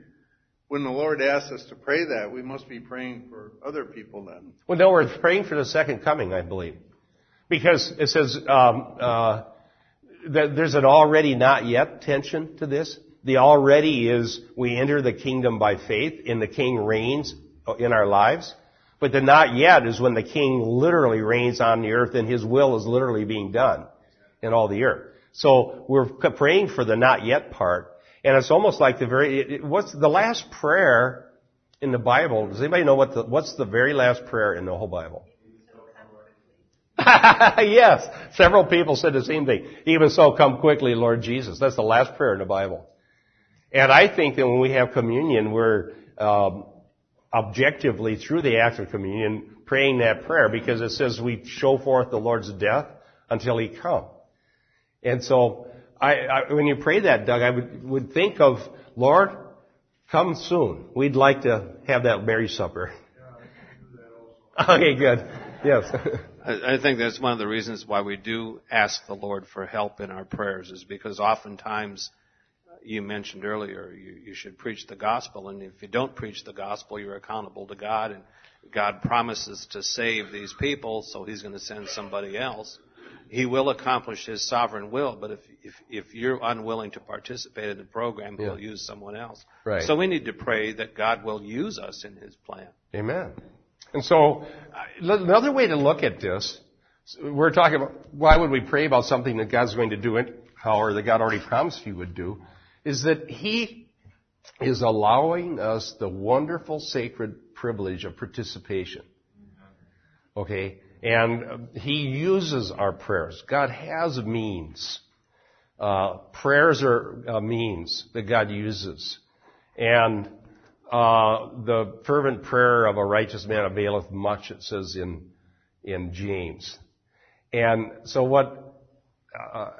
when the Lord asks us to pray that, we must be praying for other people then. Well, no, we're praying for the second coming, I believe. Because it says, um, uh, that there's an already not yet tension to this. The already is we enter the kingdom by faith and the king reigns in our lives. But the not yet is when the king literally reigns on the earth and his will is literally being done in all the earth. So we're praying for the not yet part. And it's almost like the very, it, what's the last prayer in the Bible? Does anybody know what the, what's the very last prayer in the whole Bible? yes, several people said the same thing. Even so, come quickly, Lord Jesus. That's the last prayer in the Bible. And I think that when we have communion, we're um, objectively, through the act of communion, praying that prayer because it says we show forth the Lord's death until He come. And so, I, I, when you pray that, Doug, I would, would think of, Lord, come soon. We'd like to have that Mary Supper. Okay, good. Yes. I think that's one of the reasons why we do ask the Lord for help in our prayers is because oftentimes you mentioned earlier you, you should preach the gospel and if you don't preach the gospel you're accountable to God and God promises to save these people so he's going to send somebody else. He will accomplish his sovereign will, but if if, if you're unwilling to participate in the program, he'll use someone else. Right. So we need to pray that God will use us in his plan. Amen. And so, uh, another way to look at this, we're talking about why would we pray about something that God's going to do it, or that God already promised He would do, is that He is allowing us the wonderful sacred privilege of participation. Okay? And He uses our prayers. God has means. Uh, prayers are a means that God uses. And uh, the fervent prayer of a righteous man availeth much, it says in, in James. And so what, uh,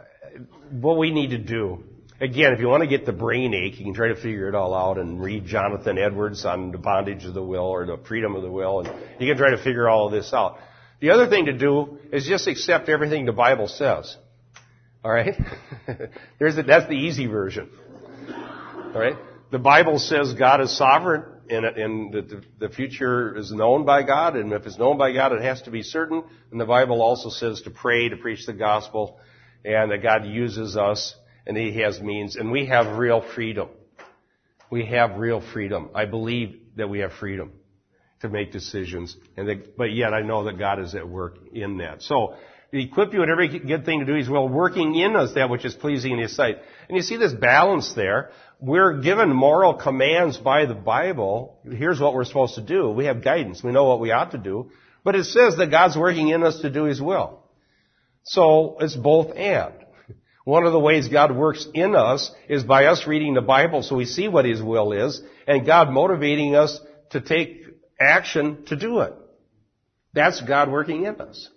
what we need to do, again, if you want to get the brain ache, you can try to figure it all out and read Jonathan Edwards on the bondage of the will or the freedom of the will, and you can try to figure all of this out. The other thing to do is just accept everything the Bible says. All right? There's the, that's the easy version. All right? The Bible says God is sovereign and, and the, the future is known by God, and if it's known by God, it has to be certain. And the Bible also says to pray, to preach the gospel, and that God uses us, and He has means, and we have real freedom. We have real freedom. I believe that we have freedom to make decisions, and that, but yet I know that God is at work in that. So, equip you in every good thing to do. He's well working in us that which is pleasing in His sight. And you see this balance there. We're given moral commands by the Bible. Here's what we're supposed to do. We have guidance. We know what we ought to do. But it says that God's working in us to do His will. So it's both and. One of the ways God works in us is by us reading the Bible so we see what His will is, and God motivating us to take action to do it. That's God working in us.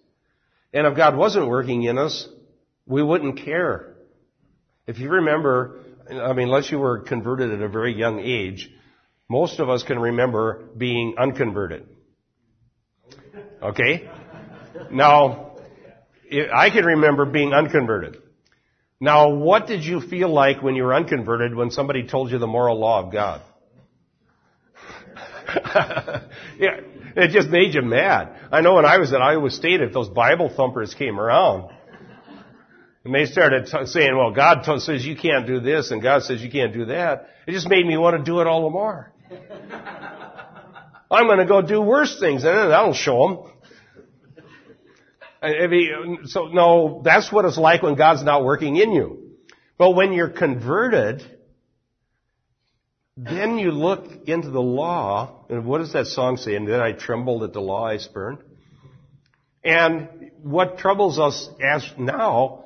And if God wasn't working in us, we wouldn't care. If you remember, I mean, unless you were converted at a very young age, most of us can remember being unconverted. Okay? Now, I can remember being unconverted. Now, what did you feel like when you were unconverted when somebody told you the moral law of God? yeah, it just made you mad. I know when I was at Iowa State, if those Bible thumpers came around, and they started t- saying, well, God t- says you can't do this, and God says you can't do that, it just made me want to do it all the more. I'm going to go do worse things, that'll show them. Mean, so no, that's what it's like when God's not working in you. But when you're converted, then you look into the law, and what does that song say? And then I trembled at the law I spurned. And what troubles us as now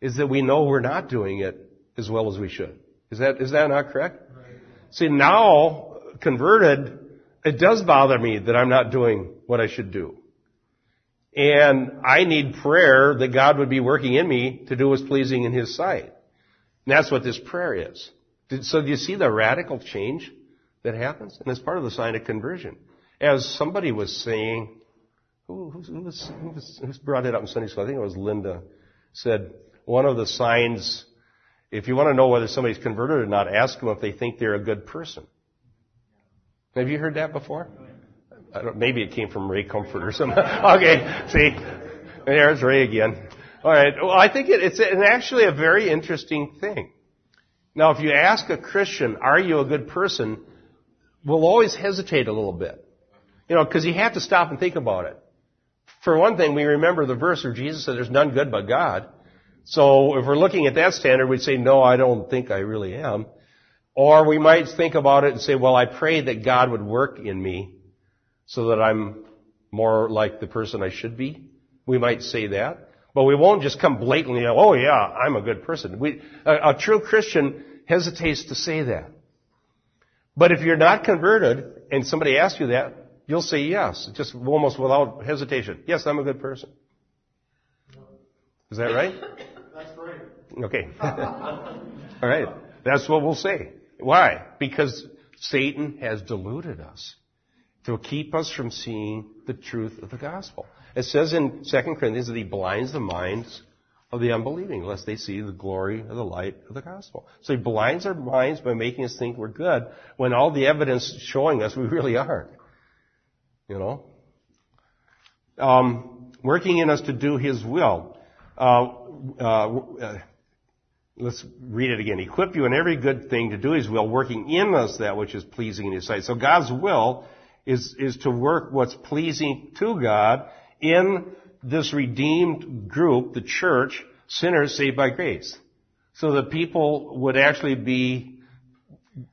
is that we know we're not doing it as well as we should. Is that, is that not correct? Right. See, now, converted, it does bother me that I'm not doing what I should do. And I need prayer that God would be working in me to do what's pleasing in His sight. And that's what this prayer is. So do you see the radical change that happens? And it's part of the sign of conversion. As somebody was saying, who, who, who, was, who, was, brought it up in Sunday school? I think it was Linda. Said one of the signs, if you want to know whether somebody's converted or not, ask them if they think they're a good person. Have you heard that before? Maybe it came from Ray Comfort or something. okay, see, there's Ray again. All right. Well, I think it, it's actually a very interesting thing. Now, if you ask a Christian, are you a good person, we'll always hesitate a little bit. You know, because you have to stop and think about it. For one thing, we remember the verse where Jesus said there's none good but God. So if we're looking at that standard, we'd say, no, I don't think I really am. Or we might think about it and say, well, I pray that God would work in me so that I'm more like the person I should be. We might say that. But we won't just come blatantly, oh yeah, I'm a good person. We, a, a true Christian hesitates to say that. But if you're not converted and somebody asks you that, you'll say yes, just almost without hesitation. Yes, I'm a good person. Is that right? That's right. Okay. All right. That's what we'll say. Why? Because Satan has deluded us to keep us from seeing the truth of the gospel. It says in 2 Corinthians that he blinds the minds of the unbelieving, lest they see the glory of the light of the gospel. So he blinds our minds by making us think we're good, when all the evidence showing us we really aren't. You know? Um, working in us to do his will. Uh, uh, uh, let's read it again. Equip you in every good thing to do his will, working in us that which is pleasing in his sight. So God's will is, is to work what's pleasing to God in this redeemed group, the church, sinners saved by grace. So that people would actually be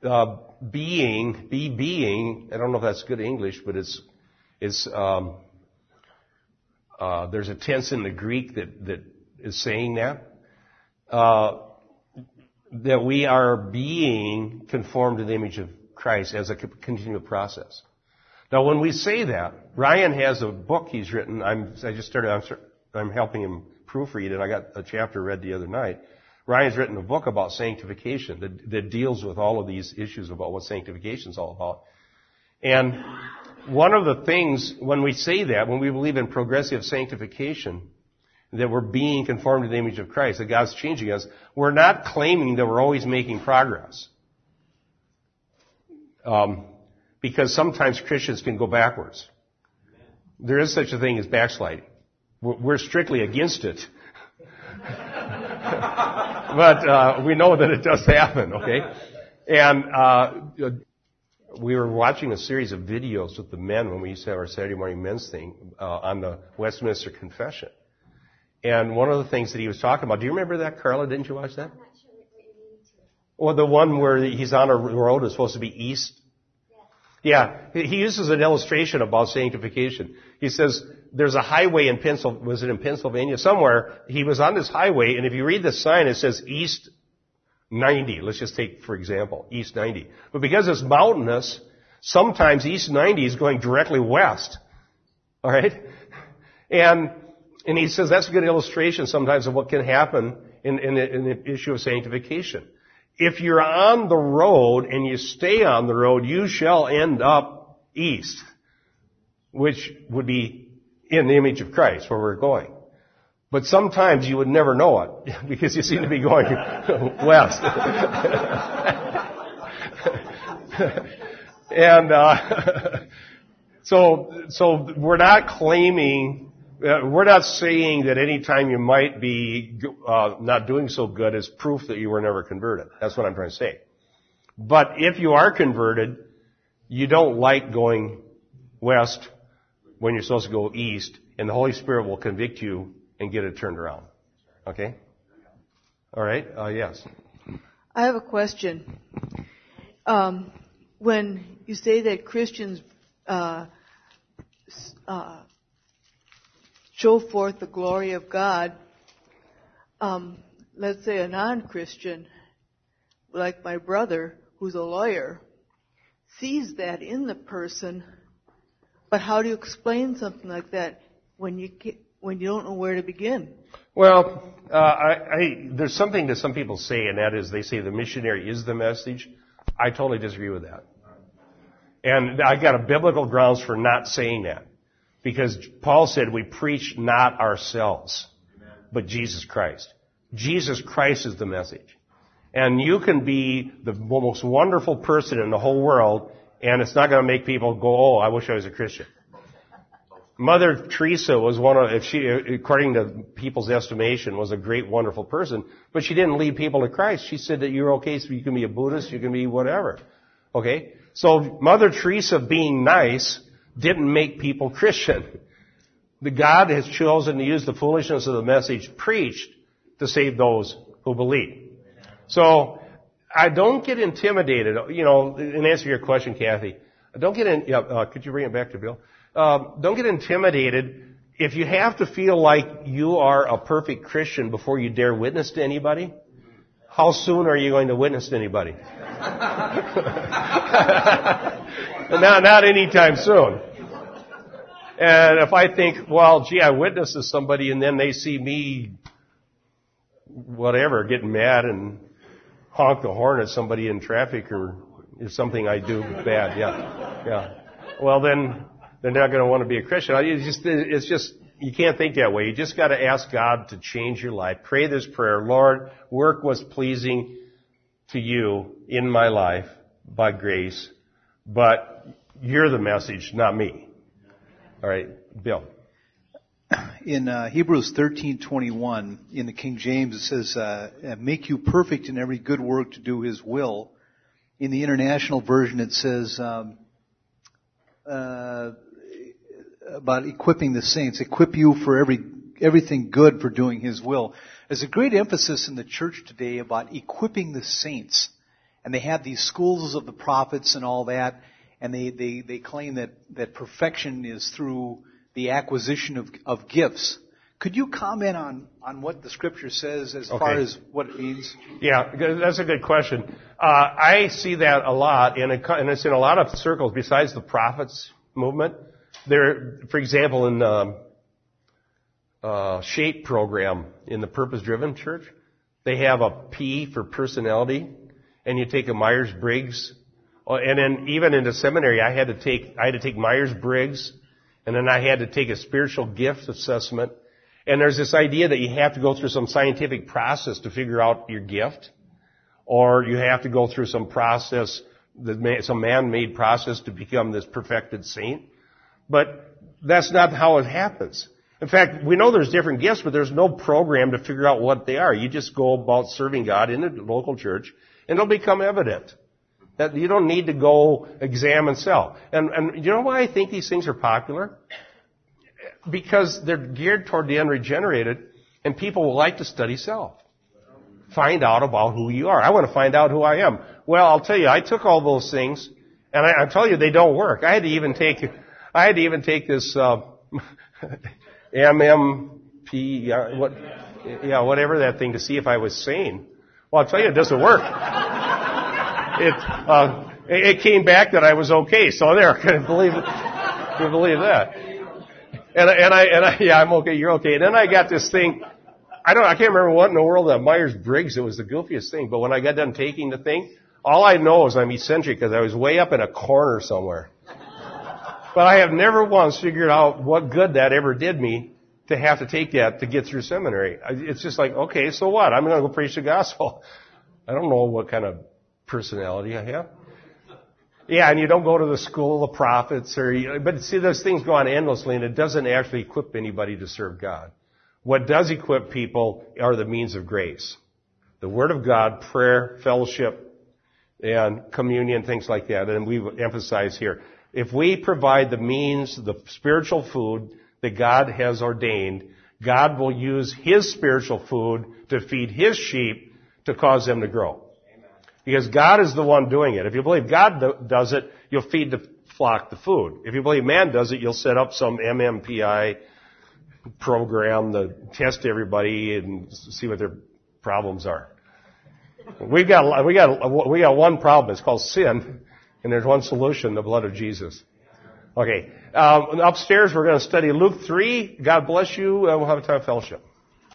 uh, being, be being, I don't know if that's good English, but it's, it's, um, uh, there's a tense in the Greek that, that is saying that. Uh, that we are being conformed to the image of Christ as a continual process. Now, when we say that, Ryan has a book he's written. I'm, I just started, I'm, I'm helping him proofread it. I got a chapter read the other night. Ryan's written a book about sanctification that, that deals with all of these issues about what sanctification is all about. And one of the things, when we say that, when we believe in progressive sanctification, that we're being conformed to the image of Christ, that God's changing us, we're not claiming that we're always making progress. Um, because sometimes Christians can go backwards. There is such a thing as backsliding. We're strictly against it. but uh, we know that it does happen, okay? And uh, we were watching a series of videos with the men when we used to have our Saturday morning men's thing uh, on the Westminster Confession. And one of the things that he was talking about, do you remember that, Carla? Didn't you watch that? Well, the one where he's on a road is supposed to be east. Yeah, he uses an illustration about sanctification. He says there's a highway in Pennsylvania, was it in Pennsylvania? Somewhere, he was on this highway, and if you read the sign, it says east 90. Let's just take, for example, east 90. But because it's mountainous, sometimes east 90 is going directly west. Alright? And, and he says that's a good illustration sometimes of what can happen in, in, in the issue of sanctification. If you're on the road and you stay on the road, you shall end up east, which would be in the image of Christ, where we're going. But sometimes you would never know it because you seem to be going west. and uh, so, so we're not claiming, we're not saying that any time you might be uh, not doing so good is proof that you were never converted. That's what I'm trying to say. But if you are converted, you don't like going west when you're supposed to go east, and the Holy Spirit will convict you and get it turned around. Okay? All right? Uh, yes. I have a question. Um, when you say that Christians uh, uh, show forth the glory of God, um, let's say a non-Christian, like my brother, who's a lawyer, sees that in the person, but how do you explain something like that when you when you don't know where to begin? Well, uh, I, I, there's something that some people say, and that is they say the missionary is the message. I totally disagree with that. And I got a biblical grounds for not saying that. Because Paul said we preach not ourselves, but Jesus Christ. Jesus Christ is the message. And you can be the most wonderful person in the whole world, and it's not going to make people go, oh, I wish I was a Christian. Mother Teresa was one of, if she, according to people's estimation, was a great, wonderful person, but she didn't lead people to Christ. She said that you're okay, so you can be a Buddhist, you can be whatever. Okay? So Mother Teresa being nice didn't make people Christian. The God has chosen to use the foolishness of the message preached to save those who believe. So, I don't get intimidated, you know, in answer to your question, Kathy, don't get in, yeah, uh, could you bring it back to Bill? Um, don't get intimidated. If you have to feel like you are a perfect Christian before you dare witness to anybody, how soon are you going to witness to anybody? not, not anytime soon. And if I think, well, gee, I witness to somebody and then they see me, whatever, getting mad and honk the horn at somebody in traffic or is something I do bad, yeah, yeah. Well then, they're not going to want to be a Christian. It's just, it's just, you can't think that way. You just got to ask God to change your life. Pray this prayer. Lord, work was pleasing to you in my life by grace, but you're the message, not me. All right, Bill. In uh, Hebrews 13:21 in the King James it says, uh, "Make you perfect in every good work to do His will." In the International Version it says, um, uh, about equipping the saints, equip you for every everything good for doing His will. There's a great emphasis in the church today about equipping the saints, and they have these schools of the prophets and all that, and they they they claim that that perfection is through the acquisition of of gifts. Could you comment on, on what the scripture says as okay. far as what it means? Yeah, that's a good question. Uh, I see that a lot, and, it, and it's in a lot of circles besides the prophets movement. There, for example, in the uh, SHAPE program in the Purpose Driven Church, they have a P for personality, and you take a Myers Briggs, uh, and then even in the seminary, I had to take I had to take Myers Briggs, and then I had to take a spiritual gift assessment. And there's this idea that you have to go through some scientific process to figure out your gift, or you have to go through some process some man-made process to become this perfected saint. But that's not how it happens. In fact, we know there's different gifts, but there's no program to figure out what they are. You just go about serving God in a local church, and it'll become evident. That you don't need to go examine self. And, and you know why I think these things are popular? Because they're geared toward the unregenerated, and people will like to study self. Find out about who you are. I want to find out who I am. Well, I'll tell you, I took all those things, and I, I tell you, they don't work. I had to even take, I had to even take this uh, MMP, yeah, what, yeah, whatever that thing to see if I was sane. Well, I'll tell you, it doesn't work. it, uh, it came back that I was okay. So there, can believe? Can believe that? And, and I, and I, yeah, I'm okay, you're okay. And then I got this thing, I don't, I can't remember what in the world that Myers-Briggs, it was the goofiest thing, but when I got done taking the thing, all I know is I'm eccentric because I was way up in a corner somewhere. But I have never once figured out what good that ever did me to have to take that to get through seminary. It's just like, okay, so what? I'm going to go preach the gospel. I don't know what kind of personality I have. Yeah, and you don't go to the school of prophets or, you, but see, those things go on endlessly and it doesn't actually equip anybody to serve God. What does equip people are the means of grace. The Word of God, prayer, fellowship, and communion, things like that. And we emphasize here. If we provide the means, the spiritual food that God has ordained, God will use His spiritual food to feed His sheep to cause them to grow. Because God is the one doing it. If you believe God does it, you'll feed the flock the food. If you believe man does it, you'll set up some MMPI program to test everybody and see what their problems are. We've got, we got, we got one problem. It's called sin. And there's one solution, the blood of Jesus. Okay. Um, upstairs, we're going to study Luke 3. God bless you. Uh, we'll have a time of fellowship.